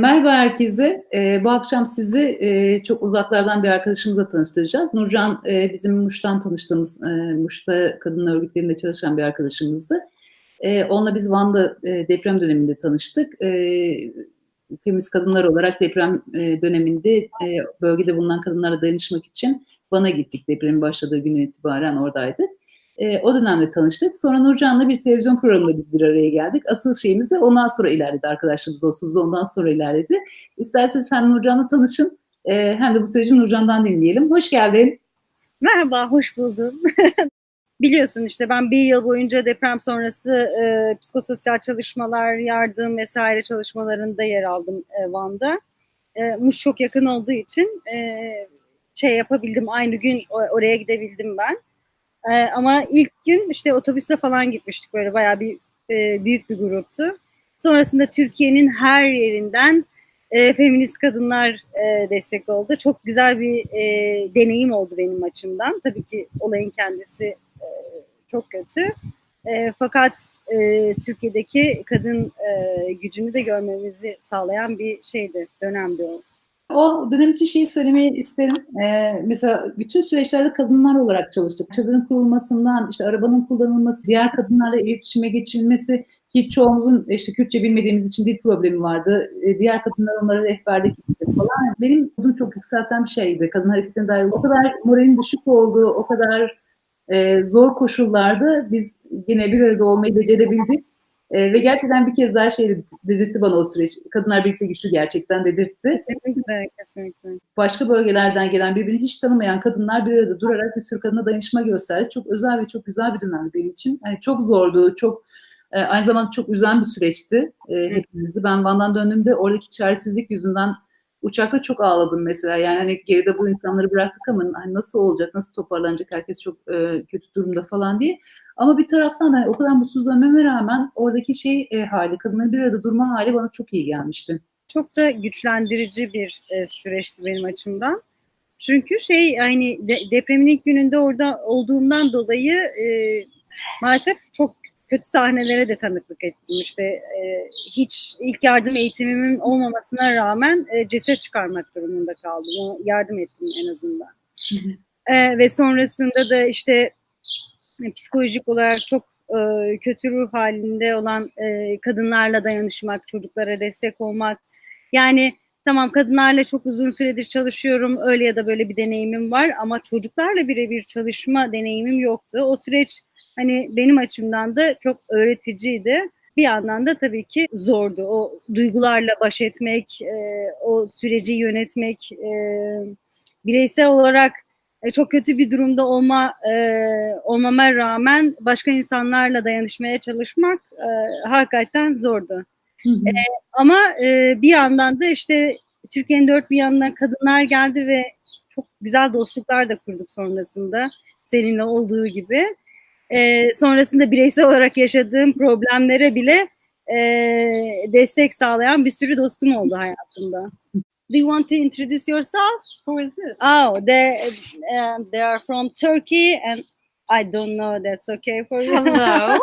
Merhaba herkese. Ee, bu akşam sizi e, çok uzaklardan bir arkadaşımızla tanıştıracağız. Nurcan e, bizim Muş'tan tanıştığımız, e, Muş'ta kadınlar örgütlerinde çalışan bir arkadaşımızdı. E, onunla biz Van'da e, deprem döneminde tanıştık. E, feminist kadınlar olarak deprem e, döneminde e, bölgede bulunan kadınlara dayanışmak için Van'a gittik. Depremin başladığı günden itibaren oradaydık. E, o dönemde tanıştık. Sonra Nurcan'la bir televizyon programında biz bir araya geldik. Asıl şeyimiz de ondan sonra ilerledi. Arkadaşlığımız, dostluğumuz ondan sonra ilerledi. İsterseniz hem Nurcan'la tanışın e, hem de bu süreci Nurcan'dan dinleyelim. Hoş geldin. Merhaba, hoş buldum. Biliyorsun işte ben bir yıl boyunca deprem sonrası e, psikososyal çalışmalar, yardım vesaire çalışmalarında yer aldım e, Van'da. E, Muş çok yakın olduğu için e, şey yapabildim, aynı gün oraya gidebildim ben. E, ama ilk gün işte otobüsle falan gitmiştik böyle bayağı bir e, büyük bir gruptu. Sonrasında Türkiye'nin her yerinden e, feminist kadınlar e, destek oldu. Çok güzel bir e, deneyim oldu benim açımdan. Tabii ki olayın kendisi e, çok kötü. E, fakat e, Türkiye'deki kadın e, gücünü de görmemizi sağlayan bir şeydi, dönemdi o. O dönem için şeyi söylemeyi isterim. Ee, mesela bütün süreçlerde kadınlar olarak çalıştık. Çadırın kurulmasından, işte arabanın kullanılması, diğer kadınlarla iletişime geçirilmesi ki çoğumuzun işte Kürtçe bilmediğimiz için dil problemi vardı. Ee, diğer kadınlar onlara rehberlik etti falan. Benim bunu çok yükselten bir şeydi. Kadın hareketine dair o kadar moralin düşük olduğu, o kadar e, zor koşullarda biz yine bir arada olmayı becerebildik. E, ve gerçekten bir kez daha şey dedirtti bana o süreç. Kadınlar birlikte güçlü gerçekten dedirtti. Kesinlikle, kesinlikle. Başka bölgelerden gelen birbirini hiç tanımayan kadınlar bir arada durarak bir sürü kadına dayanışma gösterdi. Çok özel ve çok güzel bir dönemdi benim için. Yani çok zordu, çok e, aynı zamanda çok üzen bir süreçti e, hepimizi. Ben Van'dan döndüğümde oradaki çaresizlik yüzünden uçakta çok ağladım mesela. Yani hani geride bu insanları bıraktık ama hani nasıl olacak, nasıl toparlanacak herkes çok e, kötü durumda falan diye. Ama bir taraftan da o kadar mutsuz dönmeme rağmen oradaki şey e, hali, kadının bir arada durma hali bana çok iyi gelmişti. Çok da güçlendirici bir e, süreçti benim açımdan. Çünkü şey hani de, depremin ilk gününde orada olduğumdan dolayı e, maalesef çok kötü sahnelere de tanıklık ettim. İşte e, hiç ilk yardım eğitimimin olmamasına rağmen e, ceset çıkarmak durumunda kaldım. O yardım ettim en azından. E, ve sonrasında da işte psikolojik olarak çok e, kötü ruh halinde olan e, kadınlarla dayanışmak, çocuklara destek olmak. Yani tamam kadınlarla çok uzun süredir çalışıyorum. Öyle ya da böyle bir deneyimim var ama çocuklarla birebir çalışma deneyimim yoktu. O süreç hani benim açımdan da çok öğreticiydi. Bir yandan da tabii ki zordu. O duygularla baş etmek, e, o süreci yönetmek, e, bireysel olarak e, çok kötü bir durumda olma e, olmama rağmen başka insanlarla dayanışmaya çalışmak e, hakikaten zordu. Hı hı. E, ama e, bir yandan da işte Türkiye'nin dört bir yanına kadınlar geldi ve çok güzel dostluklar da kurduk sonrasında seninle olduğu gibi. E, sonrasında bireysel olarak yaşadığım problemlere bile e, destek sağlayan bir sürü dostum oldu hayatımda. Do you want to introduce yourself? Who is this? Oh, they uh, they are from Turkey, and I don't know. That's okay for you. Hello.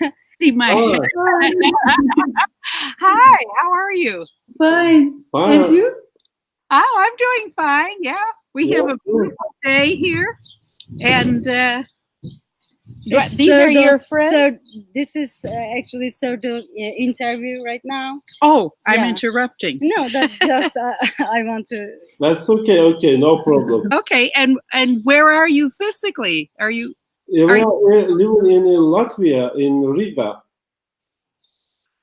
See my oh. Hi. How are you? Fine. fine. And you? Oh, I'm doing fine. Yeah, we yeah, have a beautiful day here, and uh, these are your friends. So this is uh, actually sort of uh, interview right now. Oh, I'm yeah. interrupting. No, that's just uh, I want to. That's okay. Okay, no problem. Okay, and and where are you physically? Are you? Yeah, are you... living in Latvia in Riga.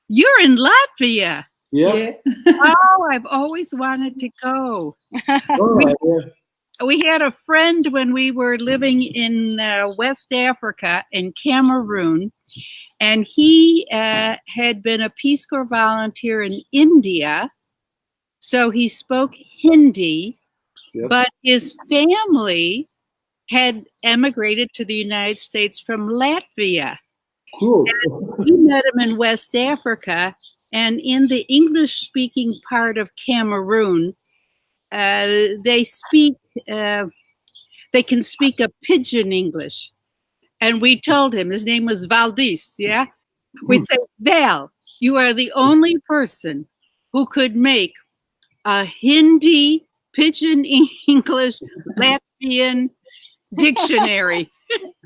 You're in Latvia. Yeah. yeah. oh, I've always wanted to go. oh, we, yeah we had a friend when we were living in uh, West Africa in Cameroon, and he uh, had been a Peace Corps volunteer in India. So he spoke Hindi, yep. but his family had emigrated to the United States from Latvia. Cool. we met him in West Africa, and in the English speaking part of Cameroon, uh, they speak uh, they can speak a pidgin English. And we told him his name was Valdis, yeah? We'd say, Val, you are the only person who could make a Hindi, pidgin English, Latvian dictionary.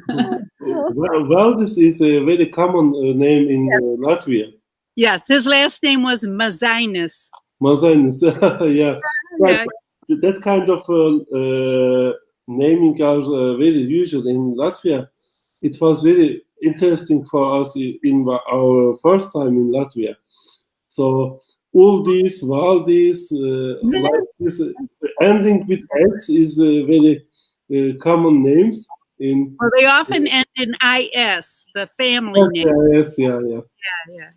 well, Valdis is a very common uh, name in uh, Latvia. Yes, his last name was Mazainis. Mazainis, yeah. Yeah. That kind of uh, uh, naming are uh, very usual in Latvia. It was very interesting for us in our first time in Latvia. So Uldis, Valdis, uh, Yes. like this, uh, ending with S is uh, very uh, common names in. Well, they often end in IS, the family Okay, name. yes, yeah, yeah. Yeah.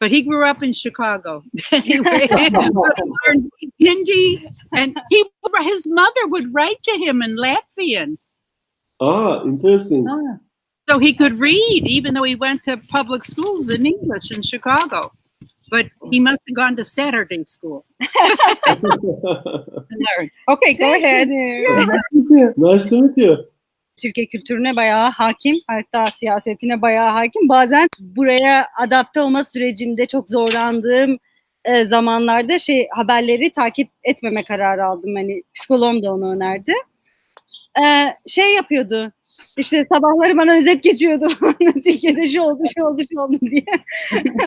But he grew up in Chicago. anyway, he learned Hindi, and he his mother would write to him in Latvian, Ah, interesting. Ha, so he could read, even though he went to public schools in English in Chicago. But he must have gone to Saturday school. Okay, go ahead. thank you. nice to meet you. Türkiye kültürüne bayağı hakim, hatta siyasetine bayağı hakim. Bazen buraya adapte olma sürecinde çok zorlandığım e, zamanlarda şey haberleri takip etmeme kararı aldım. Hani psikoloğum da onu önerdi. E, şey yapıyordu. İşte sabahları bana özet geçiyordu. Türkiye'de şu oldu, şu oldu, şu oldu diye.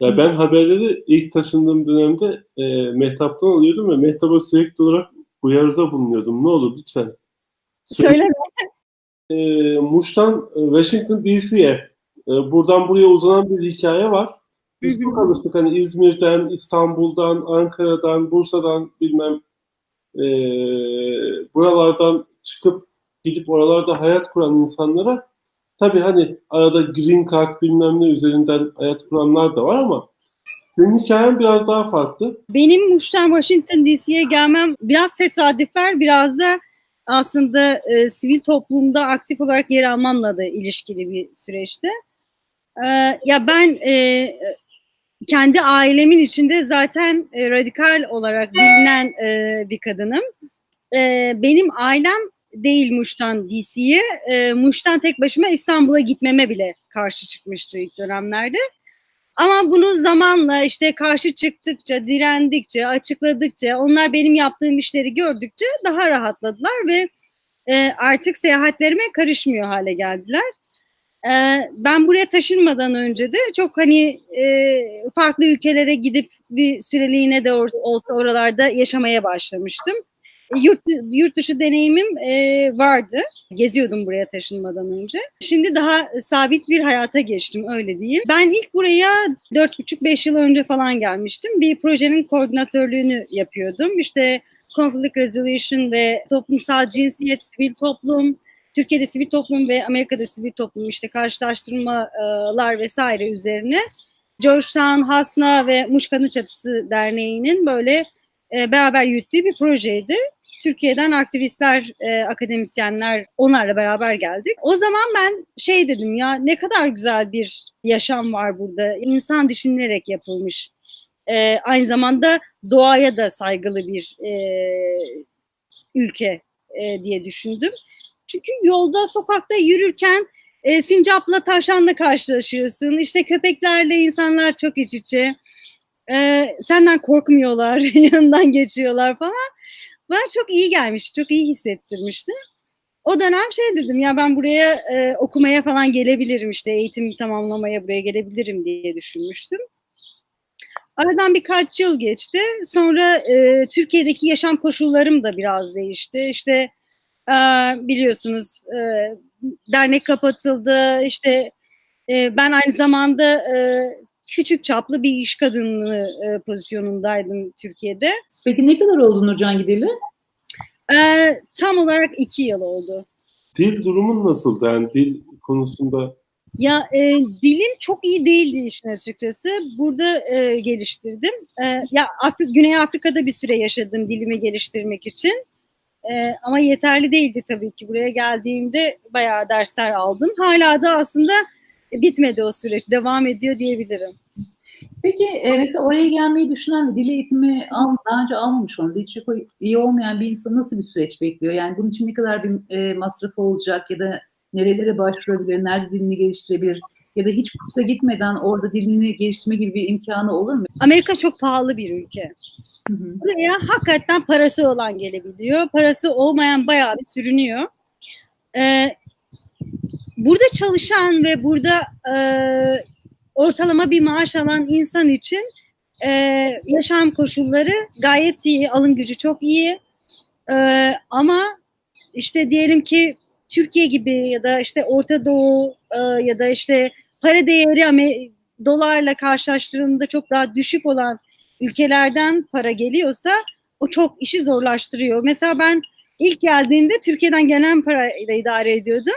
Ya ben haberleri ilk taşındığım dönemde e, Mehtap'tan alıyordum ve Mehtap'a sürekli olarak uyarıda bulunuyordum. Ne olur lütfen. Söyle. E, Muş'tan Washington DC'ye e, buradan buraya uzanan bir hikaye var. Biz çok alıştık hani İzmir'den, İstanbul'dan, Ankara'dan, Bursa'dan bilmem e, buralardan çıkıp gidip oralarda hayat kuran insanlara tabii hani arada green card bilmem ne üzerinden hayat kuranlar da var ama senin hikayen biraz daha farklı. Benim Muş'tan Washington DC'ye gelmem biraz tesadüfler, biraz da aslında e, sivil toplumda aktif olarak yer almamla da ilişkili bir süreçti. E, ya ben e, kendi ailemin içinde zaten e, radikal olarak bilinen e, bir kadınım. E, benim ailem değil Muş'tan DC'ye, e, Muş'tan tek başıma İstanbul'a gitmeme bile karşı çıkmıştı ilk dönemlerde. Ama bunu zamanla işte karşı çıktıkça, direndikçe, açıkladıkça, onlar benim yaptığım işleri gördükçe daha rahatladılar ve e, artık seyahatlerime karışmıyor hale geldiler. E, ben buraya taşınmadan önce de çok hani e, farklı ülkelere gidip bir süreliğine de olsa oralarda yaşamaya başlamıştım. Yurt, yurt dışı deneyimim e, vardı. Geziyordum buraya taşınmadan önce. Şimdi daha sabit bir hayata geçtim öyle diyeyim. Ben ilk buraya 4,5-5 yıl önce falan gelmiştim. Bir projenin koordinatörlüğünü yapıyordum. İşte conflict resolution ve toplumsal cinsiyet, sivil toplum, Türkiye'de sivil toplum ve Amerika'da sivil toplum işte karşılaştırmalar vesaire üzerine Georgetown, Hasna ve Muş Kadın Çatısı Derneği'nin böyle e, beraber yürüttüğü bir projeydi. Türkiye'den aktivistler, e, akademisyenler onlarla beraber geldik. O zaman ben şey dedim ya ne kadar güzel bir yaşam var burada. İnsan düşünülerek yapılmış. E, aynı zamanda doğaya da saygılı bir ülke diye düşündüm. Çünkü yolda, sokakta yürürken e, sincapla, tavşanla karşılaşıyorsun. İşte köpeklerle insanlar çok iç içe. E, senden korkmuyorlar, yanından geçiyorlar falan. Bana çok iyi gelmiş, çok iyi hissettirmişti. O dönem şey dedim ya ben buraya e, okumaya falan gelebilirim işte eğitim tamamlamaya buraya gelebilirim diye düşünmüştüm. Aradan birkaç yıl geçti. Sonra e, Türkiye'deki yaşam koşullarım da biraz değişti. İşte e, biliyorsunuz e, dernek kapatıldı. İşte e, ben aynı zamanda e, küçük çaplı bir iş kadınlığı e, pozisyonundaydım Türkiye'de. Peki ne kadar oldu Nurcan gideli? E, tam olarak iki yıl oldu. Dil durumun nasıldı? Yani dil konusunda Ya e, dilim çok iyi değildi işin açıkçası. Burada e, geliştirdim. E, ya Afri- Güney Afrika'da bir süre yaşadım dilimi geliştirmek için. E, ama yeterli değildi tabii ki. Buraya geldiğimde bayağı dersler aldım. Hala da aslında bitmedi o süreç. Devam ediyor diyebilirim. Peki e, mesela oraya gelmeyi düşünen dil eğitimi al, daha önce almamış olan, dil çok iyi olmayan bir insan nasıl bir süreç bekliyor? Yani bunun için ne kadar bir e, masrafı olacak ya da nerelere başvurabilir, nerede dilini geliştirebilir? Ya da hiç kursa gitmeden orada dilini geliştirme gibi bir imkanı olur mu? Amerika çok pahalı bir ülke. Hı hı. Buraya hakikaten parası olan gelebiliyor. Parası olmayan bayağı bir sürünüyor. Ee, burada çalışan ve burada e, ortalama bir maaş alan insan için e, yaşam koşulları gayet iyi, alım gücü çok iyi. E, ama işte diyelim ki Türkiye gibi ya da işte Orta Doğu e, ya da işte para değeri Amer- dolarla karşılaştırıldığında çok daha düşük olan ülkelerden para geliyorsa o çok işi zorlaştırıyor. Mesela ben ilk geldiğimde Türkiye'den gelen parayla idare ediyordum.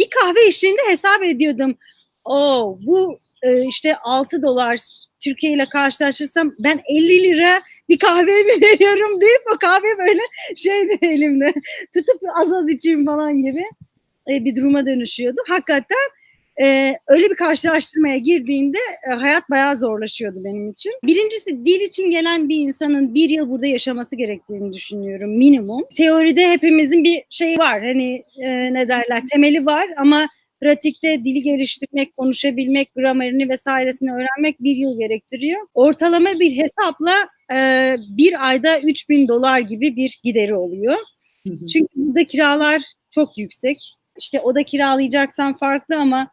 Bir kahve içtiğinde hesap ediyordum. O bu e, işte 6 dolar Türkiye ile karşılaştırsam ben 50 lira bir kahve mi veriyorum deyip o kahve böyle şeydi elimde tutup az az içeyim falan gibi e, bir duruma dönüşüyordu. Hakikaten e, öyle bir karşılaştırmaya girdiğinde e, hayat bayağı zorlaşıyordu benim için. Birincisi dil için gelen bir insanın bir yıl burada yaşaması gerektiğini düşünüyorum minimum. Teoride hepimizin bir şey var hani e, ne derler temeli var ama pratikte dili geliştirmek, konuşabilmek, gramerini vesairesini öğrenmek bir yıl gerektiriyor. Ortalama bir hesapla e, bir ayda 3000 dolar gibi bir gideri oluyor. Hı hı. Çünkü burada kiralar çok yüksek. İşte oda kiralayacaksan farklı ama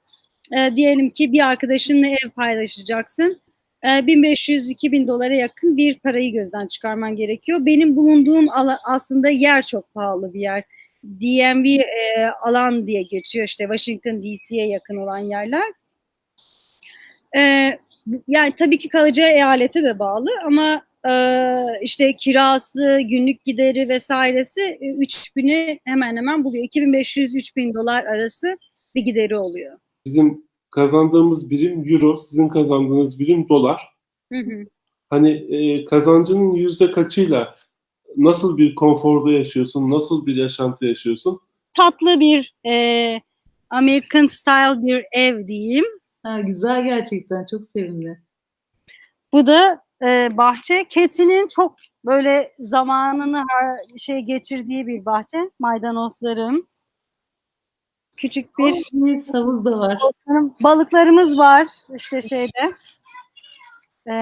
e, diyelim ki bir arkadaşınla ev paylaşacaksın. E, 1500-2000 dolara yakın bir parayı gözden çıkarman gerekiyor. Benim bulunduğum ala- aslında yer çok pahalı bir yer. DMV e, alan diye geçiyor işte Washington DC'ye yakın olan yerler. E, yani tabii ki kalacağı eyalete de bağlı ama e, işte kirası, günlük gideri vesairesi e, 3000'i hemen hemen buluyor. 2500-3000 dolar arası bir gideri oluyor. Bizim kazandığımız birim euro, sizin kazandığınız birim dolar. Hı hı. Hani e, kazancının yüzde kaçıyla nasıl bir konforda yaşıyorsun, nasıl bir yaşantı yaşıyorsun? Tatlı bir e, American style bir ev diyeyim. Ha, güzel gerçekten. Çok sevindim. Bu da e, bahçe. Keti'nin çok böyle zamanını har- şey geçirdiği bir bahçe. Maydanozlarım. Küçük bir havuz da var. balıklarımız var işte şeyde. E,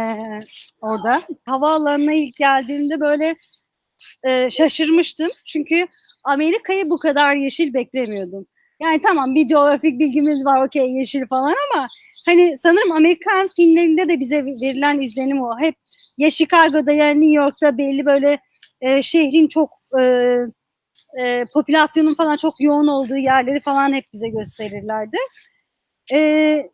orada. Havaalanına ilk geldiğimde böyle e, şaşırmıştım. Çünkü Amerika'yı bu kadar yeşil beklemiyordum. Yani tamam bir coğrafik bilgimiz var okey yeşil falan ama hani sanırım Amerikan filmlerinde de bize verilen izlenim o. Hep ya Chicago'da ya New York'ta belli böyle e, şehrin çok e, e, popülasyonun falan çok yoğun olduğu yerleri falan hep bize gösterirlerdi. E,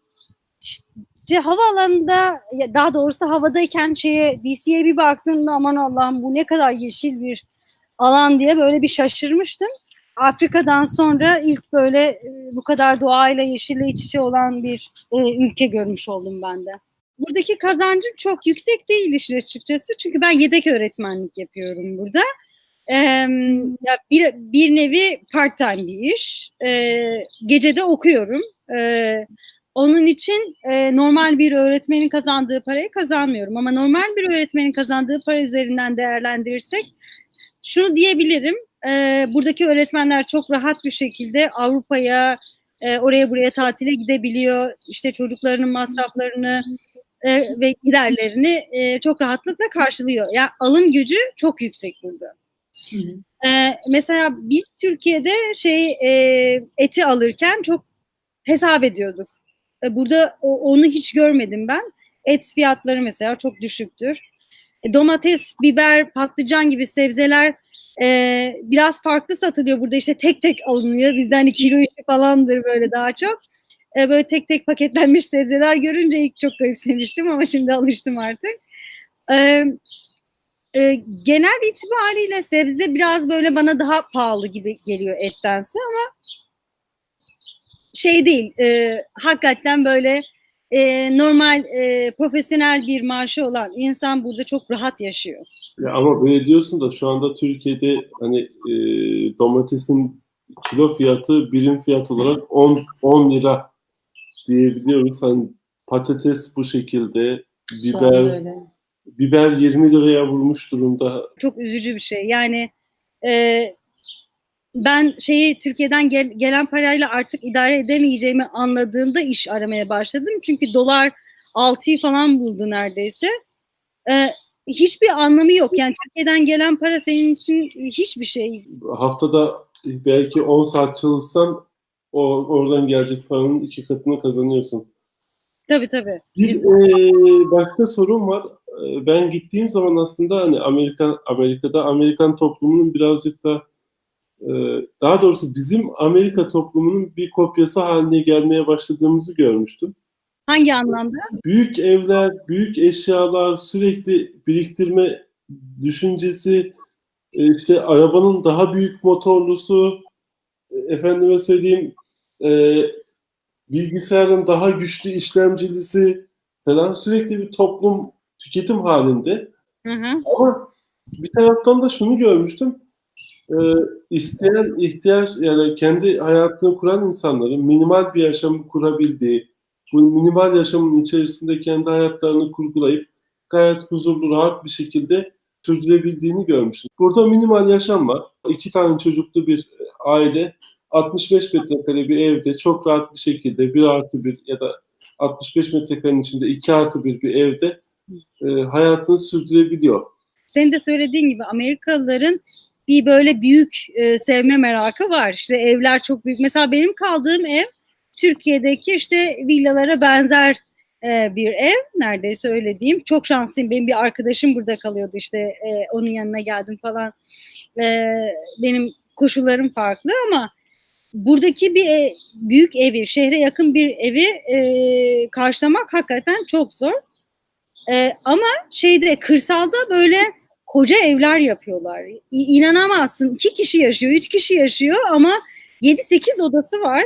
işte havaalanında daha doğrusu havadayken şeye DC'ye bir baktığımda aman Allah'ım bu ne kadar yeşil bir alan diye böyle bir şaşırmıştım. Afrika'dan sonra ilk böyle e, bu kadar doğayla yeşille iç içe olan bir e, ülke görmüş oldum ben de. Buradaki kazancım çok yüksek değil işin açıkçası. Çünkü ben yedek öğretmenlik yapıyorum burada. Ee, ya bir, bir nevi part time bir iş. Ee, gecede okuyorum. Ee, onun için e, normal bir öğretmenin kazandığı parayı kazanmıyorum. Ama normal bir öğretmenin kazandığı para üzerinden değerlendirirsek şunu diyebilirim. E, buradaki öğretmenler çok rahat bir şekilde Avrupa'ya, e, oraya buraya tatile gidebiliyor. İşte çocuklarının masraflarını e, ve giderlerini e, çok rahatlıkla karşılıyor. Yani alım gücü çok yüksek burada. Hı mesela biz Türkiye'de şey e, eti alırken çok hesap ediyorduk. E, burada o, onu hiç görmedim ben. Et fiyatları mesela çok düşüktür. E, domates, biber, patlıcan gibi sebzeler e, biraz farklı satılıyor. Burada işte tek tek alınıyor. Bizden hani kilo işi falandır böyle daha çok. E, böyle tek tek paketlenmiş sebzeler görünce ilk çok garipsemiştim ama şimdi alıştım artık. E, e, genel itibariyle sebze biraz böyle bana daha pahalı gibi geliyor ettense ama şey değil, e, hakikaten böyle e, normal e, profesyonel bir maaşı olan insan burada çok rahat yaşıyor. Ya ama böyle diyorsun da şu anda Türkiye'de hani e, domatesin kilo fiyatı birim fiyat olarak 10 10 lira diyebiliyoruz. Hani patates bu şekilde biber biber 20 liraya vurmuş durumda. Çok üzücü bir şey. Yani e, ben şeyi Türkiye'den gel, gelen parayla artık idare edemeyeceğimi anladığımda iş aramaya başladım. Çünkü dolar 6'yı falan buldu neredeyse. E, hiçbir anlamı yok. Yani Türkiye'den gelen para senin için hiçbir şey. Haftada belki 10 saat çalışsan o oradan gelecek paranın iki katını kazanıyorsun. Tabii tabii. Bir e, başka sorun var. E, ben gittiğim zaman aslında hani Amerika Amerika'da Amerikan toplumunun birazcık da e, daha doğrusu bizim Amerika toplumunun bir kopyası haline gelmeye başladığımızı görmüştüm. Hangi anlamda? Büyük evler, büyük eşyalar, sürekli biriktirme düşüncesi, e, işte arabanın daha büyük motorlusu, e, efendime söyleyeyim e, bilgisayarın daha güçlü işlemcilisi falan sürekli bir toplum tüketim halinde. Hı hı. Ama bir taraftan da şunu görmüştüm. E, isteyen ihtiyaç yani kendi hayatını kuran insanların minimal bir yaşam kurabildiği, bu minimal yaşamın içerisinde kendi hayatlarını kurgulayıp gayet huzurlu, rahat bir şekilde sürdürebildiğini görmüştüm. Burada minimal yaşam var. İki tane çocuklu bir aile 65 metrekare bir evde çok rahat bir şekilde 1 artı 1 ya da 65 metrekarenin içinde 2 artı 1 bir evde e, hayatını sürdürebiliyor. Senin de söylediğin gibi Amerikalıların bir böyle büyük e, sevme merakı var. İşte evler çok büyük. Mesela benim kaldığım ev Türkiye'deki işte villalara benzer e, bir ev. Neredeyse öyle diyeyim. Çok şanslıyım. Benim bir arkadaşım burada kalıyordu işte e, onun yanına geldim falan. E, benim koşullarım farklı ama buradaki bir e, büyük evi, şehre yakın bir evi e, karşılamak hakikaten çok zor. E, ama şeyde kırsalda böyle koca evler yapıyorlar. İ, inanamazsın. İki kişi yaşıyor, üç kişi yaşıyor ama 7-8 odası var.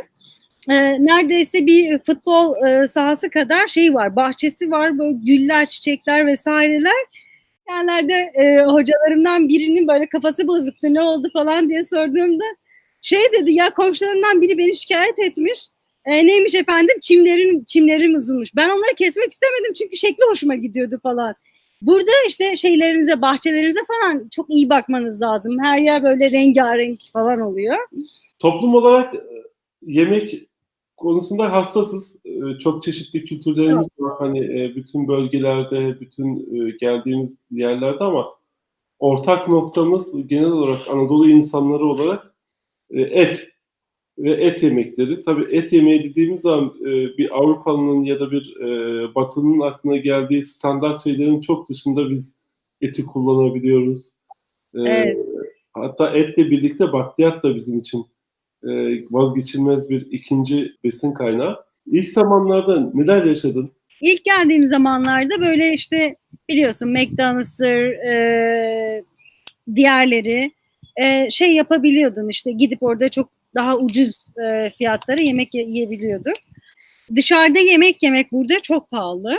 E, neredeyse bir futbol e, sahası kadar şey var. Bahçesi var, böyle güller, çiçekler vesaireler. Yerlerde e, hocalarımdan birinin böyle kafası bozuktu ne oldu falan diye sorduğumda şey dedi ya komşularımdan biri beni şikayet etmiş. E, neymiş efendim çimlerin çimlerim uzunmuş. Ben onları kesmek istemedim çünkü şekli hoşuma gidiyordu falan. Burada işte şeylerinize, bahçelerinize falan çok iyi bakmanız lazım. Her yer böyle rengarenk falan oluyor. Toplum olarak e, yemek konusunda hassasız. E, çok çeşitli kültürlerimiz evet. var. Hani e, bütün bölgelerde, bütün geldiğimiz yerlerde ama ortak noktamız genel olarak Anadolu insanları olarak et ve et yemekleri. Tabii et yemeği dediğimiz zaman e, bir Avrupa'nın ya da bir e, Batı'nın aklına geldiği standart şeylerin çok dışında biz eti kullanabiliyoruz. Evet. Hatta etle birlikte bakliyat da bizim için vazgeçilmez bir ikinci besin kaynağı. İlk zamanlarda neler yaşadın? İlk geldiğim zamanlarda böyle işte biliyorsun McDonald's'ır, e, diğerleri e, şey yapabiliyordun işte gidip orada çok daha ucuz e, fiyatlara yemek yiyebiliyorduk. Dışarıda yemek yemek burada çok pahalı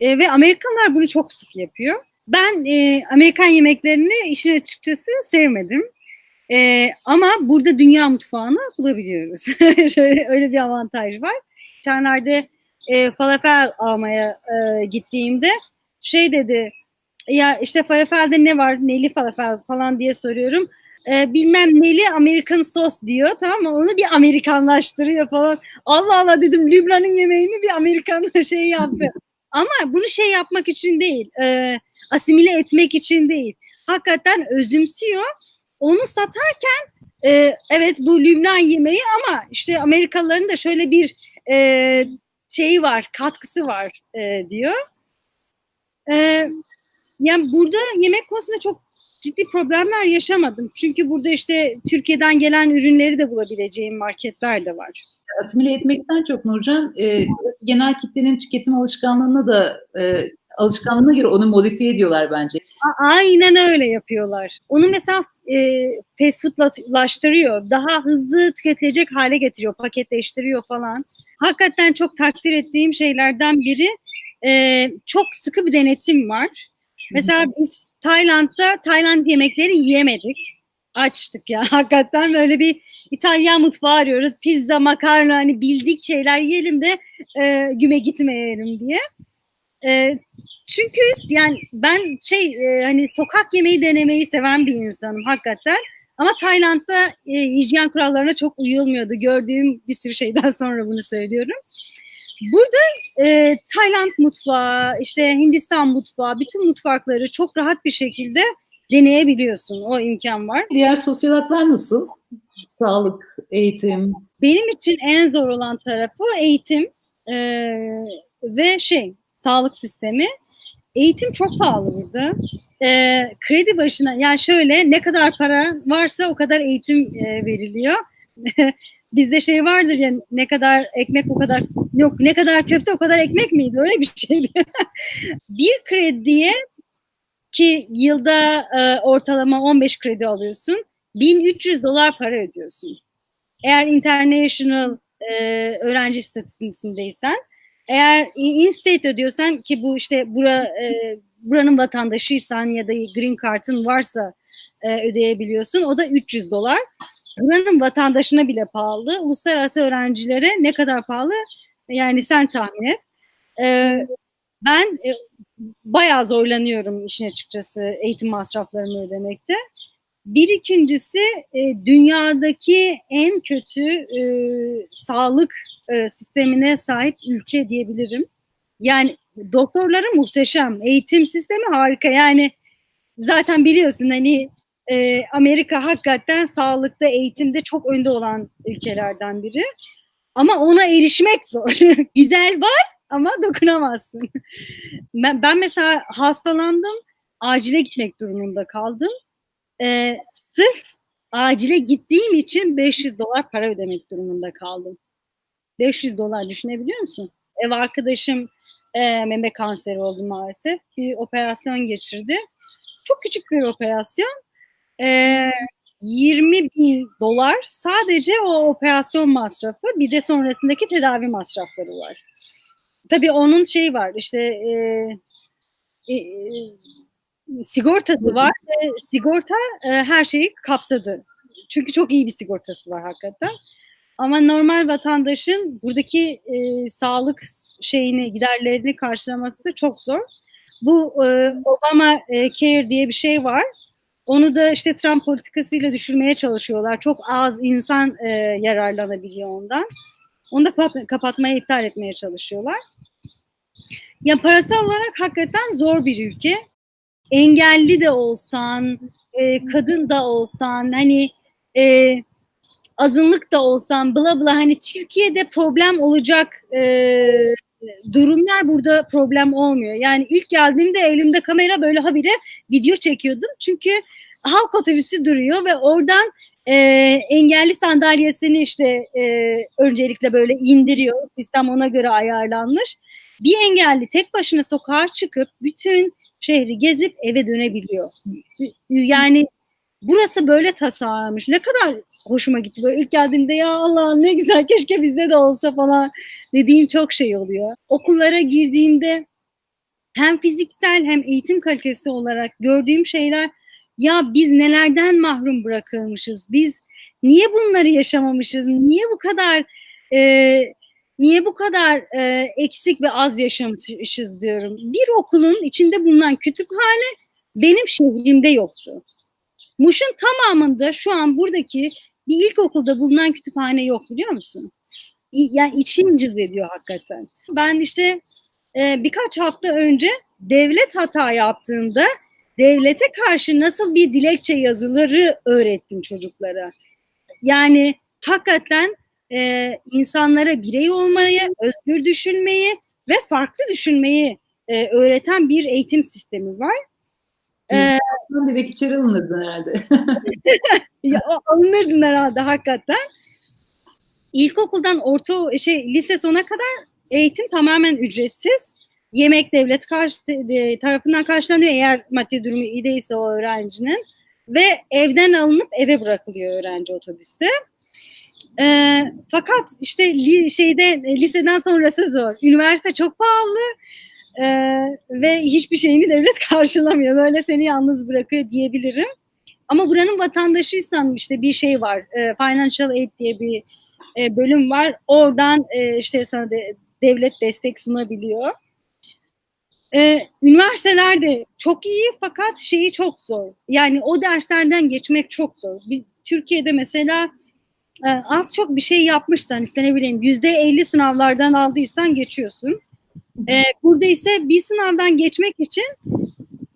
e, ve Amerikanlar bunu çok sık yapıyor. Ben e, Amerikan yemeklerini işin açıkçası sevmedim. E, ama burada dünya mutfağını bulabiliyoruz. Şöyle, öyle bir avantaj var. Geçenlerde e, falafel almaya e, gittiğimde şey dedi ya işte falafelde ne var neli falafel falan diye soruyorum. Ee, bilmem neli Amerikan sos diyor tamam mı? Onu bir Amerikanlaştırıyor falan. Allah Allah dedim Lübnan'ın yemeğini bir Amerikan şey yaptı. Ama bunu şey yapmak için değil, e, asimile etmek için değil. Hakikaten özümsüyor. Onu satarken e, evet bu Lübnan yemeği ama işte Amerikalıların da şöyle bir e, şeyi var, katkısı var e, diyor. E, yani burada yemek konusunda çok ciddi problemler yaşamadım. Çünkü burada işte Türkiye'den gelen ürünleri de bulabileceğim marketler de var. Asimile etmekten çok Nurcan, e, genel kitlenin tüketim alışkanlığını da e, alışkanlığına göre onu modifiye ediyorlar bence. A- aynen öyle yapıyorlar. Onu mesela e, fast foodlaştırıyor. Daha hızlı tüketilecek hale getiriyor, paketleştiriyor falan. Hakikaten çok takdir ettiğim şeylerden biri e, çok sıkı bir denetim var. Mesela biz Tayland'da Tayland yemekleri yiyemedik. Açtık ya hakikaten böyle bir İtalyan mutfağı arıyoruz. Pizza, makarna hani bildik şeyler yiyelim de e, güme gitmeyelim diye. E, çünkü yani ben şey e, hani sokak yemeği denemeyi seven bir insanım hakikaten. Ama Tayland'da e, hijyen kurallarına çok uyulmuyordu. Gördüğüm bir sürü şeyden sonra bunu söylüyorum. Burada e, Tayland mutfağı, işte Hindistan mutfağı, bütün mutfakları çok rahat bir şekilde deneyebiliyorsun. O imkan var. Diğer sosyal haklar nasıl? Sağlık, eğitim. Benim için en zor olan tarafı eğitim e, ve şey sağlık sistemi. Eğitim çok pahalı burada. E, kredi başına yani şöyle ne kadar para varsa o kadar eğitim e, veriliyor. Bizde şey vardır ya ne kadar ekmek o kadar yok ne kadar köfte o kadar ekmek miydi öyle bir şeydi. bir krediye ki yılda e, ortalama 15 kredi alıyorsun 1300 dolar para ödüyorsun. Eğer international e, öğrenci statüsündeysen eğer in-state ödüyorsan ki bu işte bura, e, buranın vatandaşıysan ya da green card'ın varsa e, ödeyebiliyorsun. O da 300 dolar. Buranın vatandaşına bile pahalı. Uluslararası öğrencilere ne kadar pahalı? Yani sen tahmin et. E, ben e, bayağı zorlanıyorum işin açıkçası eğitim masraflarını ödemekte. Bir ikincisi e, dünyadaki en kötü e, sağlık e, sistemine sahip ülke diyebilirim. Yani doktorları muhteşem, eğitim sistemi harika. Yani zaten biliyorsun hani e, Amerika hakikaten sağlıkta, eğitimde çok önde olan ülkelerden biri. Ama ona erişmek zor. Güzel var ama dokunamazsın. ben, ben mesela hastalandım, acile gitmek durumunda kaldım. E, sırf acile gittiğim için 500 dolar para ödemek durumunda kaldım. 500 dolar düşünebiliyor musun? Ev arkadaşım e, meme kanseri oldu maalesef. Bir operasyon geçirdi. Çok küçük bir operasyon. E, 20 bin dolar sadece o operasyon masrafı bir de sonrasındaki tedavi masrafları var. Tabii onun şey var işte e, e, sigortası var. E, sigorta e, her şeyi kapsadı. Çünkü çok iyi bir sigortası var hakikaten. Ama normal vatandaşın buradaki e, sağlık şeyini, giderlerini karşılaması çok zor. Bu e, Obama e, Care diye bir şey var. Onu da işte Trump politikasıyla düşürmeye çalışıyorlar. Çok az insan e, yararlanabiliyor ondan. Onu da kapat kapatmaya, iptal etmeye çalışıyorlar. Ya parasal olarak hakikaten zor bir ülke. Engelli de olsan, e, kadın da olsan, hani e, azınlık da olsan, bla bla hani Türkiye'de problem olacak e, durumlar burada problem olmuyor. Yani ilk geldiğimde elimde kamera böyle habire video çekiyordum. Çünkü halk otobüsü duruyor ve oradan e, engelli sandalyesini işte e, öncelikle böyle indiriyor. Sistem ona göre ayarlanmış. Bir engelli tek başına sokağa çıkıp bütün şehri gezip eve dönebiliyor. Yani burası böyle tasarlanmış. Ne kadar hoşuma gitti. Böyle ilk geldiğimde ya Allah ne güzel keşke bizde de olsa falan dediğim çok şey oluyor. Okullara girdiğimde hem fiziksel hem eğitim kalitesi olarak gördüğüm şeyler ya biz nelerden mahrum bırakılmışız? Biz niye bunları yaşamamışız? Niye bu kadar e, niye bu kadar e, eksik ve az yaşamışız diyorum. Bir okulun içinde bulunan kütüphane benim şehrimde yoktu. Muş'un tamamında şu an buradaki bir ilkokulda bulunan kütüphane yok biliyor musun? Yani içim cız ediyor hakikaten. Ben işte e, birkaç hafta önce devlet hata yaptığında devlete karşı nasıl bir dilekçe yazıları öğrettim çocuklara. Yani hakikaten e, insanlara birey olmayı, özgür düşünmeyi ve farklı düşünmeyi e, öğreten bir eğitim sistemi var. Ee, direkt içeri alınırdın herhalde. ya, alınırdın herhalde hakikaten. İlkokuldan orta şey lise sona kadar eğitim tamamen ücretsiz. Yemek devlet karşı, tarafından karşılanıyor eğer maddi durumu iyi değilse o öğrencinin. Ve evden alınıp eve bırakılıyor öğrenci otobüste. E, fakat işte li, şeyde liseden sonrası zor. Üniversite çok pahalı e, ve hiçbir şeyini devlet karşılamıyor. Böyle seni yalnız bırakıyor diyebilirim. Ama buranın vatandaşıysan işte bir şey var. E, Financial Aid diye bir e, bölüm var. Oradan e, işte sana de, devlet destek sunabiliyor. Ee, üniversiteler de çok iyi fakat şeyi çok zor. Yani o derslerden geçmek çok zor. Biz Türkiye'de mesela e, az çok bir şey yapmışsan işte yüzde elli sınavlardan aldıysan geçiyorsun. Ee, burada ise bir sınavdan geçmek için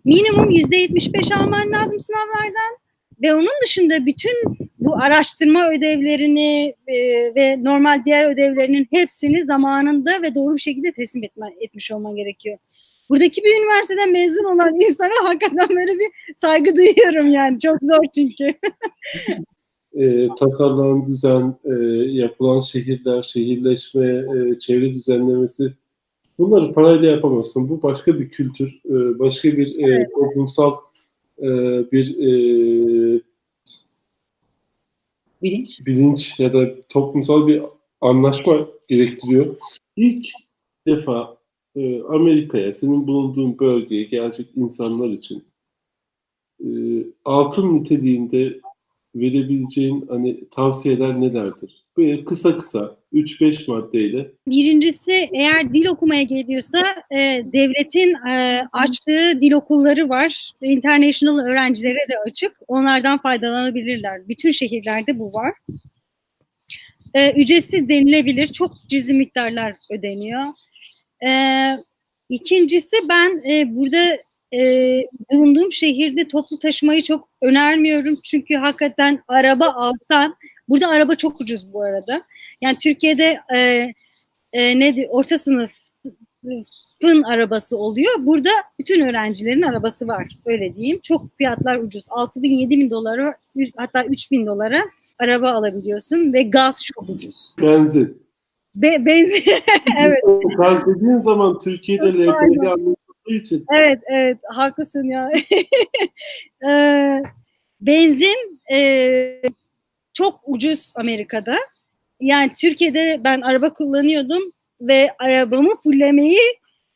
minimum yüzde yetmiş beş alman lazım sınavlardan ve onun dışında bütün bu araştırma ödevlerini e, ve normal diğer ödevlerinin hepsini zamanında ve doğru bir şekilde teslim etme, etmiş olman gerekiyor. Buradaki bir üniversiteden mezun olan insana hakikaten böyle bir saygı duyuyorum yani. Çok zor çünkü. e, tasarlanan düzen, e, yapılan şehirler, şehirleşme, e, çevre düzenlemesi bunları parayla yapamazsın. Bu başka bir kültür, e, başka bir e, evet. toplumsal e, bir bilinç. bilinç ya da toplumsal bir anlaşma gerektiriyor. İlk defa Amerika'ya, senin bulunduğun bölgeye gelecek insanlar için altın niteliğinde verebileceğin hani tavsiyeler nelerdir? Böyle kısa kısa 3-5 maddeyle. Birincisi eğer dil okumaya geliyorsa e, devletin e, açtığı dil okulları var. International öğrencilere de açık. Onlardan faydalanabilirler. Bütün şehirlerde bu var. E, ücretsiz denilebilir. Çok cüzi miktarlar ödeniyor. E, ikincisi ben e, burada e, bulunduğum şehirde toplu taşımayı çok önermiyorum. Çünkü hakikaten araba alsan, burada araba çok ucuz bu arada. Yani Türkiye'de e, e, ne orta sınıfın arabası oluyor. Burada bütün öğrencilerin arabası var. Öyle diyeyim. Çok fiyatlar ucuz. 6 bin, 7 bin dolara hatta 3 bin dolara araba alabiliyorsun ve gaz çok ucuz. Benzin. Be benzin. evet. Gaz dediğin zaman Türkiye'de LPG anlatıldığı için. Evet, evet. Haklısın ya. ee, benzin e, çok ucuz Amerika'da. Yani Türkiye'de ben araba kullanıyordum ve arabamı fullemeyi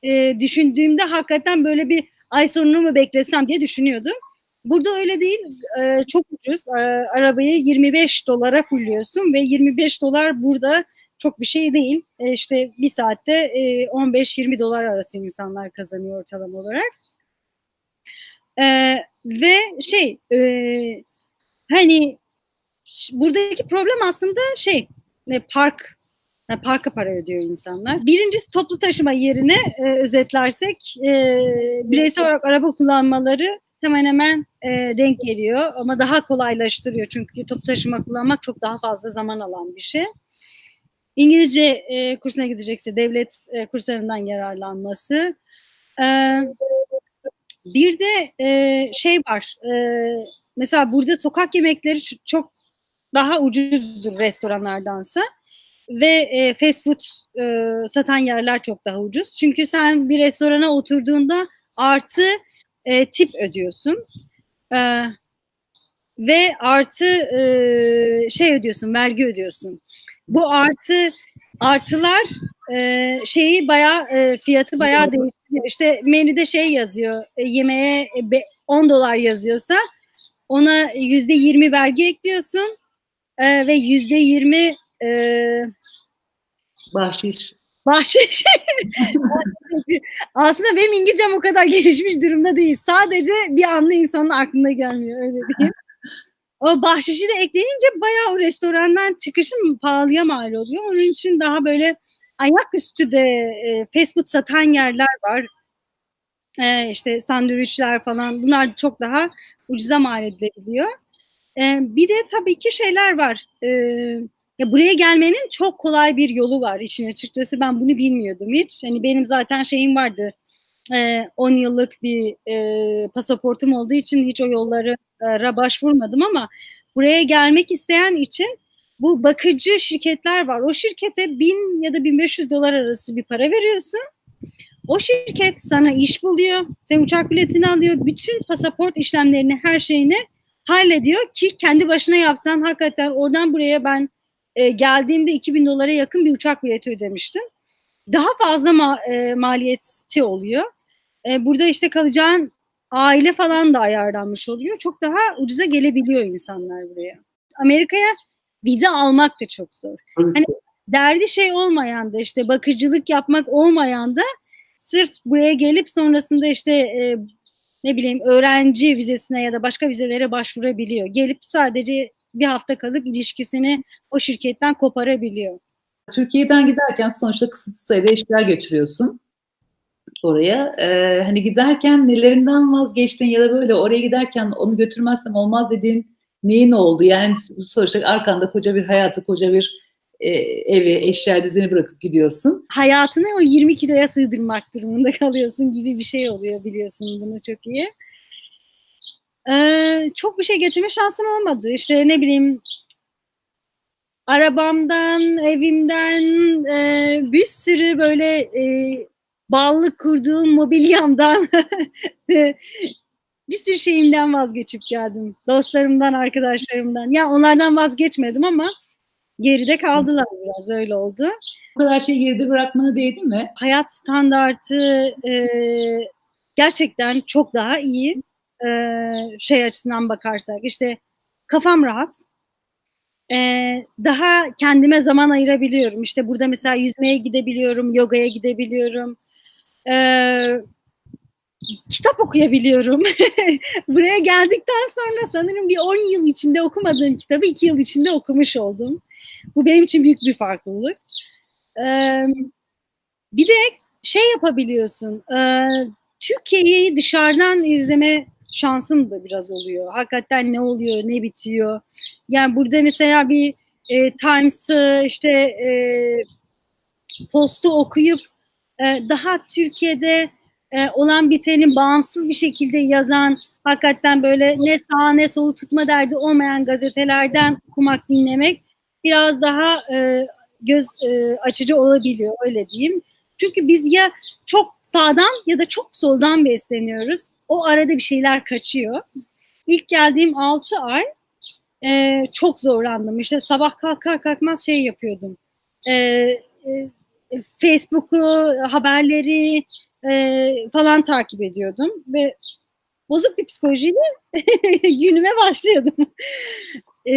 e, düşündüğümde hakikaten böyle bir ay sonunu mu beklesem diye düşünüyordum. Burada öyle değil. E, çok ucuz. E, arabayı 25 dolara fulluyorsun ve 25 dolar burada çok bir şey değil. E, işte bir saatte e, 15-20 dolar arası insanlar kazanıyor ortalama olarak. E, ve şey e, hani buradaki problem aslında şey e, park yani parka para ödüyor insanlar. Birincisi toplu taşıma yerine e, özetlersek e, bireysel olarak araba kullanmaları hemen hemen e, denk geliyor ama daha kolaylaştırıyor çünkü toplu taşıma kullanmak çok daha fazla zaman alan bir şey. İngilizce e, kursuna gidecekse devlet e, kurslarından yararlanması. E, bir de e, şey var. E, mesela burada sokak yemekleri çok daha ucuzdur restoranlardansa ve e, fast food e, satan yerler çok daha ucuz. Çünkü sen bir restorana oturduğunda artı e, tip ödüyorsun. E, ve artı e, şey ödüyorsun, vergi ödüyorsun. Bu artı artılar e, şeyi bayağı e, fiyatı bayağı değiştiriyor. İşte menüde şey yazıyor, e, yemeğe 10 dolar yazıyorsa ona yüzde 20 vergi ekliyorsun e, ve yüzde 20 e, bahşiş. Bahşiş. Aslında benim İngilizcem o kadar gelişmiş durumda değil. Sadece bir anlı insanın aklına gelmiyor öyle diyeyim. O bahşişi de ekleyince bayağı o restorandan çıkışın pahalıya mal oluyor. Onun için daha böyle ayaküstü de e, fast food satan yerler var. E, işte sandviçler falan bunlar çok daha ucuza mal edilebiliyor. E, bir de tabii ki şeyler var. E, ya buraya gelmenin çok kolay bir yolu var işin açıkçası. Ben bunu bilmiyordum hiç. Hani benim zaten şeyim vardı. 10 e, yıllık bir e, pasaportum olduğu için hiç o yollara başvurmadım ama buraya gelmek isteyen için bu bakıcı şirketler var. O şirkete 1000 ya da 1500 dolar arası bir para veriyorsun. O şirket sana iş buluyor. Sen uçak biletini alıyor. Bütün pasaport işlemlerini, her şeyini hallediyor ki kendi başına yapsan hakikaten oradan buraya ben e, geldiğimde 2000 dolara yakın bir uçak bileti ödemiştim. Daha fazla ma e, maliyeti oluyor. E, burada işte kalacağın aile falan da ayarlanmış oluyor. Çok daha ucuza gelebiliyor insanlar buraya. Amerika'ya vize almak da çok zor. Hani derdi şey olmayan da işte bakıcılık yapmak olmayan da sırf buraya gelip sonrasında işte e, ne bileyim öğrenci vizesine ya da başka vizelere başvurabiliyor. Gelip sadece bir hafta kalıp ilişkisini o şirketten koparabiliyor. Türkiye'den giderken sonuçta kısıtlı sayıda eşya götürüyorsun oraya. Ee, hani giderken nelerinden vazgeçtin ya da böyle oraya giderken onu götürmezsem olmaz dediğin neyin oldu? Yani sonuçta arkanda koca bir hayatı, koca bir e, evi, eşya düzeni bırakıp gidiyorsun. Hayatını o 20 kiloya sığdırmak durumunda kalıyorsun gibi bir şey oluyor biliyorsun bunu çok iyi. Ee, çok bir şey getirme şansım olmadı. İşte ne bileyim arabamdan, evimden e, bir sürü böyle e, bağlılık kurduğum mobilyamdan bir sürü şeyimden vazgeçip geldim. Dostlarımdan, arkadaşlarımdan. Ya onlardan vazgeçmedim ama geride kaldılar biraz öyle oldu. Bu kadar şeyi geride bırakmana değdi mi? Hayat standartı e, gerçekten çok daha iyi e, şey açısından bakarsak. işte kafam rahat. E, daha kendime zaman ayırabiliyorum. İşte burada mesela yüzmeye gidebiliyorum, yogaya gidebiliyorum. E, kitap okuyabiliyorum. Buraya geldikten sonra sanırım bir 10 yıl içinde okumadığım kitabı 2 yıl içinde okumuş oldum. Bu benim için büyük bir farklılık. Ee, bir de şey yapabiliyorsun. E, Türkiye'yi dışarıdan izleme şansım da biraz oluyor. Hakikaten ne oluyor, ne bitiyor. Yani burada mesela bir e, Times'ı işte e, postu okuyup e, daha Türkiye'de e, olan biteni bağımsız bir şekilde yazan hakikaten böyle ne sağ ne solu tutma derdi olmayan gazetelerden okumak, dinlemek biraz daha e, göz e, açıcı olabiliyor öyle diyeyim. Çünkü biz ya çok sağdan ya da çok soldan besleniyoruz. O arada bir şeyler kaçıyor. İlk geldiğim 6 ay e, çok zorlandım. İşte sabah kalkar kalkmaz şey yapıyordum. E, e, Facebook'u, haberleri e, falan takip ediyordum ve bozuk bir psikolojiyle günüme başlıyordum. E,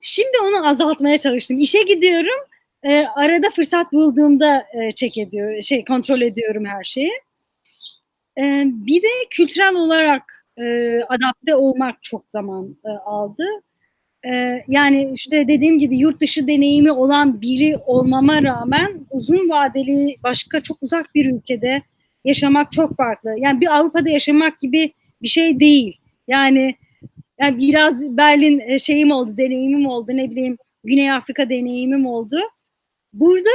şimdi onu azaltmaya çalıştım. İşe gidiyorum. E, arada fırsat bulduğumda e, check ediyor, şey kontrol ediyorum her şeyi. E, bir de kültürel olarak e, adapte olmak çok zaman e, aldı. E, yani işte dediğim gibi yurt dışı deneyimi olan biri olmama rağmen uzun vadeli başka çok uzak bir ülkede yaşamak çok farklı. Yani bir Avrupa'da yaşamak gibi bir şey değil. Yani yani biraz Berlin e, şeyim oldu, deneyimim oldu, ne bileyim Güney Afrika deneyimim oldu. Burada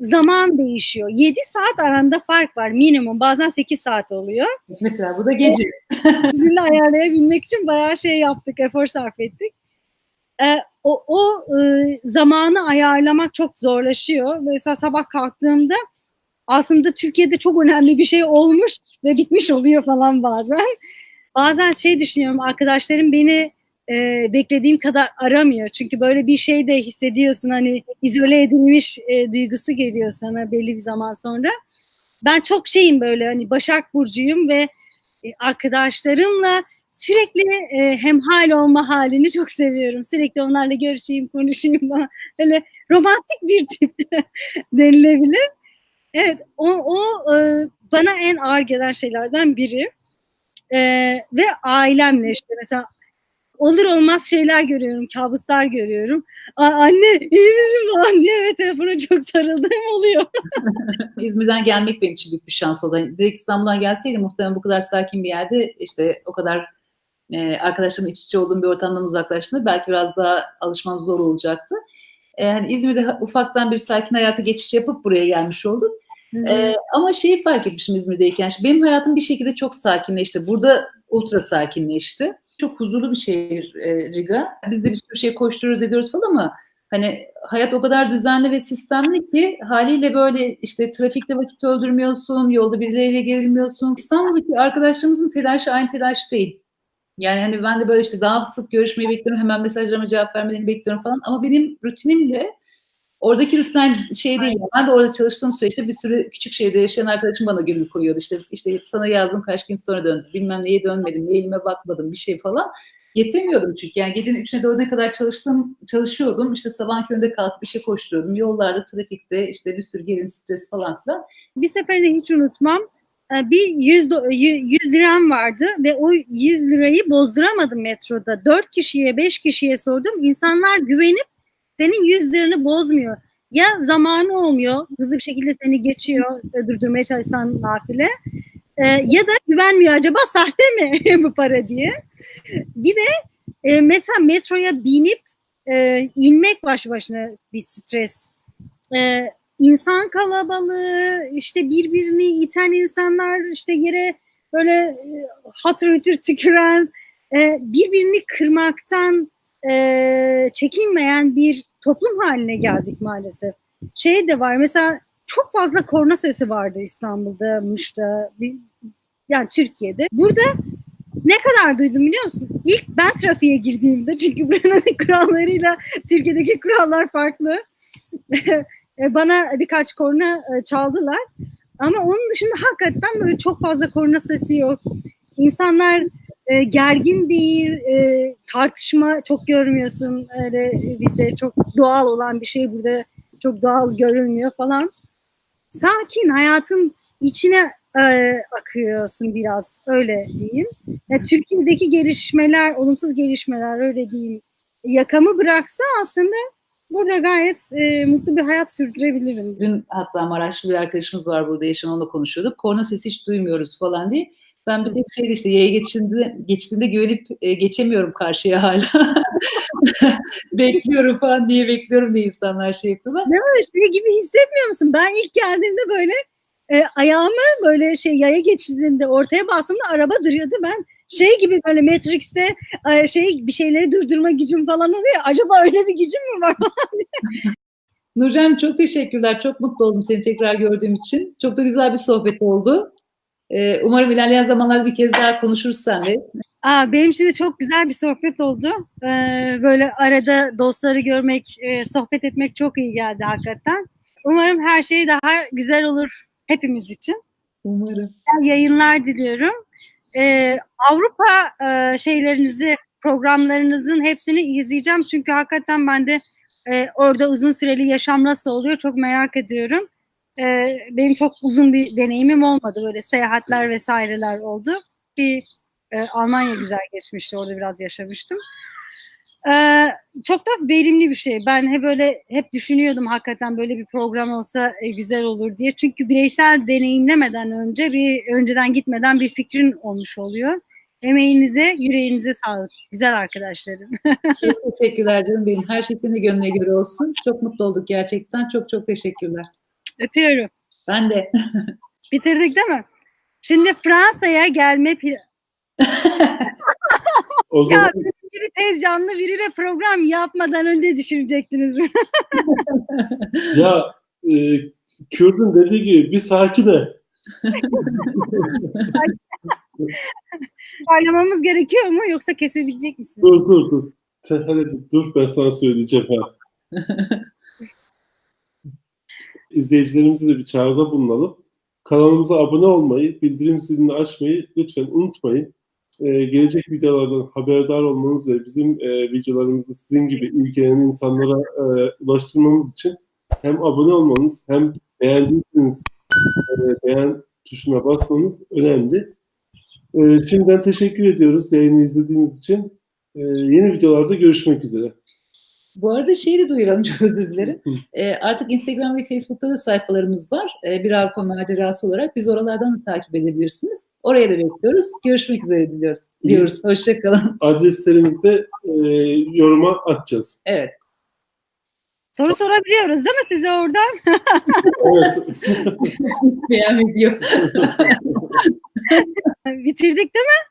zaman değişiyor. 7 saat aranda fark var minimum. Bazen 8 saat oluyor. Mesela bu da gece. Sizinle ayarlayabilmek için bayağı şey yaptık, efor sarf ettik. Ee, o o e, zamanı ayarlamak çok zorlaşıyor. Mesela sabah kalktığımda aslında Türkiye'de çok önemli bir şey olmuş ve bitmiş oluyor falan bazen. Bazen şey düşünüyorum arkadaşlarım beni e, beklediğim kadar aramıyor. Çünkü böyle bir şey de hissediyorsun hani izole edilmiş e, duygusu geliyor sana belli bir zaman sonra. Ben çok şeyim böyle hani Başak Burcu'yum ve e, arkadaşlarımla sürekli e, hemhal olma halini çok seviyorum. Sürekli onlarla görüşeyim, konuşayım falan. Böyle romantik bir tip denilebilir. Evet, o, o e, bana en ağır gelen şeylerden biri. E, ve ailemle işte mesela olur olmaz şeyler görüyorum, kabuslar görüyorum. anne iyi misin falan diye ve telefona çok sarıldığım oluyor. İzmir'den gelmek benim için büyük bir şans oldu. Direkt İstanbul'dan gelseydim muhtemelen bu kadar sakin bir yerde işte o kadar e, arkadaşlarımla iç içe olduğum bir ortamdan uzaklaştığında belki biraz daha alışmam zor olacaktı. E, yani İzmir'de ufaktan bir sakin hayata geçiş yapıp buraya gelmiş Ee, ama şeyi fark etmişim İzmir'deyken. Benim hayatım bir şekilde çok sakinleşti. Burada ultra sakinleşti. Çok huzurlu bir şehir e, Riga. Biz de bir sürü şey koşturuyoruz ediyoruz falan ama hani hayat o kadar düzenli ve sistemli ki haliyle böyle işte trafikte vakit öldürmüyorsun, yolda birileriyle gerilmiyorsun. İstanbul'daki arkadaşlarımızın telaşı aynı telaş değil. Yani hani ben de böyle işte daha sık görüşmeyi bekliyorum, hemen mesajlarıma cevap vermelerini bekliyorum falan. Ama benim rutinimle oradaki rutin şey değil. Ben de orada çalıştığım süreçte bir sürü küçük şehirde yaşayan arkadaşım bana gönül koyuyordu. İşte işte sana yazdım kaç gün sonra döndüm. Bilmem neye dönmedim, mailime bakmadım bir şey falan. yetemiyordum çünkü yani gecenin 3'üne 4'e kadar çalıştım, çalışıyordum. İşte sabah köründe kalkıp işe koşturuyordum. Yollarda, trafikte işte bir sürü gerilim, stres falan filan. Bir seferinde hiç unutmam. Ee, bir 100, 100 liram vardı ve o 100 lirayı bozduramadım metroda. 4 kişiye 5 kişiye sordum. İnsanlar güvenip senin 100 liranı bozmuyor. Ya zamanı olmuyor, hızlı bir şekilde seni geçiyor, durdurmaya çalışsan nafile. Ee, ya da güvenmiyor acaba sahte mi bu para diye. Bir de e, mesela metroya binip e, inmek baş başına bir stres. E, insan kalabalığı, işte birbirini iten insanlar, işte yere böyle e, hatır hütür tüküren, e, birbirini kırmaktan e, çekinmeyen bir toplum haline geldik maalesef. Şey de var mesela çok fazla korna sesi vardı İstanbul'da, Muş'ta, yani Türkiye'de. Burada ne kadar duydum biliyor musun? İlk ben trafiğe girdiğimde çünkü buranın kurallarıyla Türkiye'deki kurallar farklı. E, bana birkaç korna e, çaldılar. Ama onun dışında hakikaten böyle çok fazla korna sesi yok. İnsanlar e, gergin değil, e, tartışma çok görmüyorsun. Öyle bizde çok doğal olan bir şey burada çok doğal görünmüyor falan. Sakin, hayatın içine e, akıyorsun biraz öyle diyeyim. Yani Türkiye'deki gelişmeler, olumsuz gelişmeler öyle diyeyim. Yakamı bıraksa aslında burada gayet e, mutlu bir hayat sürdürebilirim. Dün hatta Maraşlı bir arkadaşımız var burada yaşam konuşuyorduk. Korna sesi hiç duymuyoruz falan diye. Ben bir tek şeyde işte yaya geçtiğinde, geçtiğinde güvenip e, geçemiyorum karşıya hala. bekliyorum falan diye bekliyorum diye insanlar şey yapıyorlar. Ne var şey gibi hissetmiyor musun? Ben ilk geldiğimde böyle e, ayağımı böyle şey yaya geçtiğinde ortaya bastığımda araba duruyordu. Ben şey gibi böyle Matrix'te e, şey bir şeyleri durdurma gücüm falan oluyor. Acaba öyle bir gücüm mü var falan Nurcan çok teşekkürler. Çok mutlu oldum seni tekrar gördüğüm için. Çok da güzel bir sohbet oldu. Ee, umarım ilerleyen zamanlarda bir kez daha konuşuruz seninle. Aa, benim için de çok güzel bir sohbet oldu. Ee, böyle arada dostları görmek, e, sohbet etmek çok iyi geldi hakikaten. Umarım her şey daha güzel olur hepimiz için. Umarım. Yayınlar diliyorum. Ee, Avrupa e, şeylerinizi, programlarınızın hepsini izleyeceğim. Çünkü hakikaten ben de e, orada uzun süreli yaşam nasıl oluyor çok merak ediyorum. E, benim çok uzun bir deneyimim olmadı. Böyle seyahatler vesaireler oldu. Bir e, Almanya güzel geçmişti. Orada biraz yaşamıştım. Ee, çok da verimli bir şey. Ben hep böyle hep düşünüyordum hakikaten böyle bir program olsa e, güzel olur diye. Çünkü bireysel deneyimlemeden önce bir önceden gitmeden bir fikrin olmuş oluyor. Emeğinize, yüreğinize sağlık. Güzel arkadaşlarım. çok teşekkürler canım benim. Her şey senin gönlüne göre olsun. Çok mutlu olduk gerçekten. Çok çok teşekkürler. Öpüyorum. Ben de. Bitirdik değil mi? Şimdi Fransa'ya gelme o zaman... Ya gibi tez canlı biriyle program yapmadan önce düşünecektiniz mi? ya e, Kürdün dediği gibi bir sakine. Parlamamız gerekiyor mu yoksa kesebilecek misin? Dur dur dur. Dur ben sana söyleyeceğim ha. İzleyicilerimize de bir çağrıda bulunalım. Kanalımıza abone olmayı, bildirim zilini açmayı lütfen unutmayın e, gelecek videolardan haberdar olmanız ve bizim e, videolarımızı sizin gibi ilgilenen insanlara e, ulaştırmamız için hem abone olmanız hem beğendiyseniz e, beğen tuşuna basmanız önemli. E, şimdiden teşekkür ediyoruz yayını izlediğiniz için. E, yeni videolarda görüşmek üzere. Bu arada şeyi de duyuralım çok özür dilerim. E, artık Instagram ve Facebook'ta da sayfalarımız var. E, bir Avrupa macerası olarak biz oralardan da takip edebilirsiniz. Oraya da bekliyoruz. Görüşmek üzere diliyoruz. Diyoruz. Hoşçakalın. Adreslerimizi de e, yoruma atacağız. Evet. Soru sorabiliyoruz değil mi size oradan? evet. Beğen video. Bitirdik değil mi?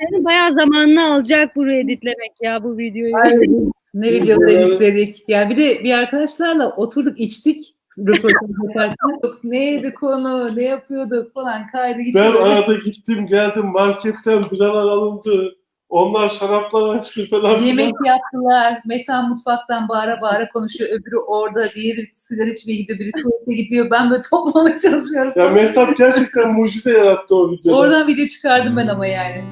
Senin bayağı zamanını alacak burayı editlemek ya bu videoyu. Aynen. Ne videoları editledik. Yani bir de bir arkadaşlarla oturduk içtik röportaj yaparken. Neydi konu, ne yapıyorduk falan kaydı gitti. Ben arada gittim geldim marketten biralar alındı. Onlar şaraplar açtı falan. Yemek yaptılar. Metan mutfaktan bağıra bağıra konuşuyor. Öbürü orada. Diğeri sigara içmeye gidiyor. Biri tuvalete gidiyor. Ben böyle toplamaya çalışıyorum. Ya Mehtap gerçekten mucize yarattı o videoda. Oradan video çıkardım ben ama yani.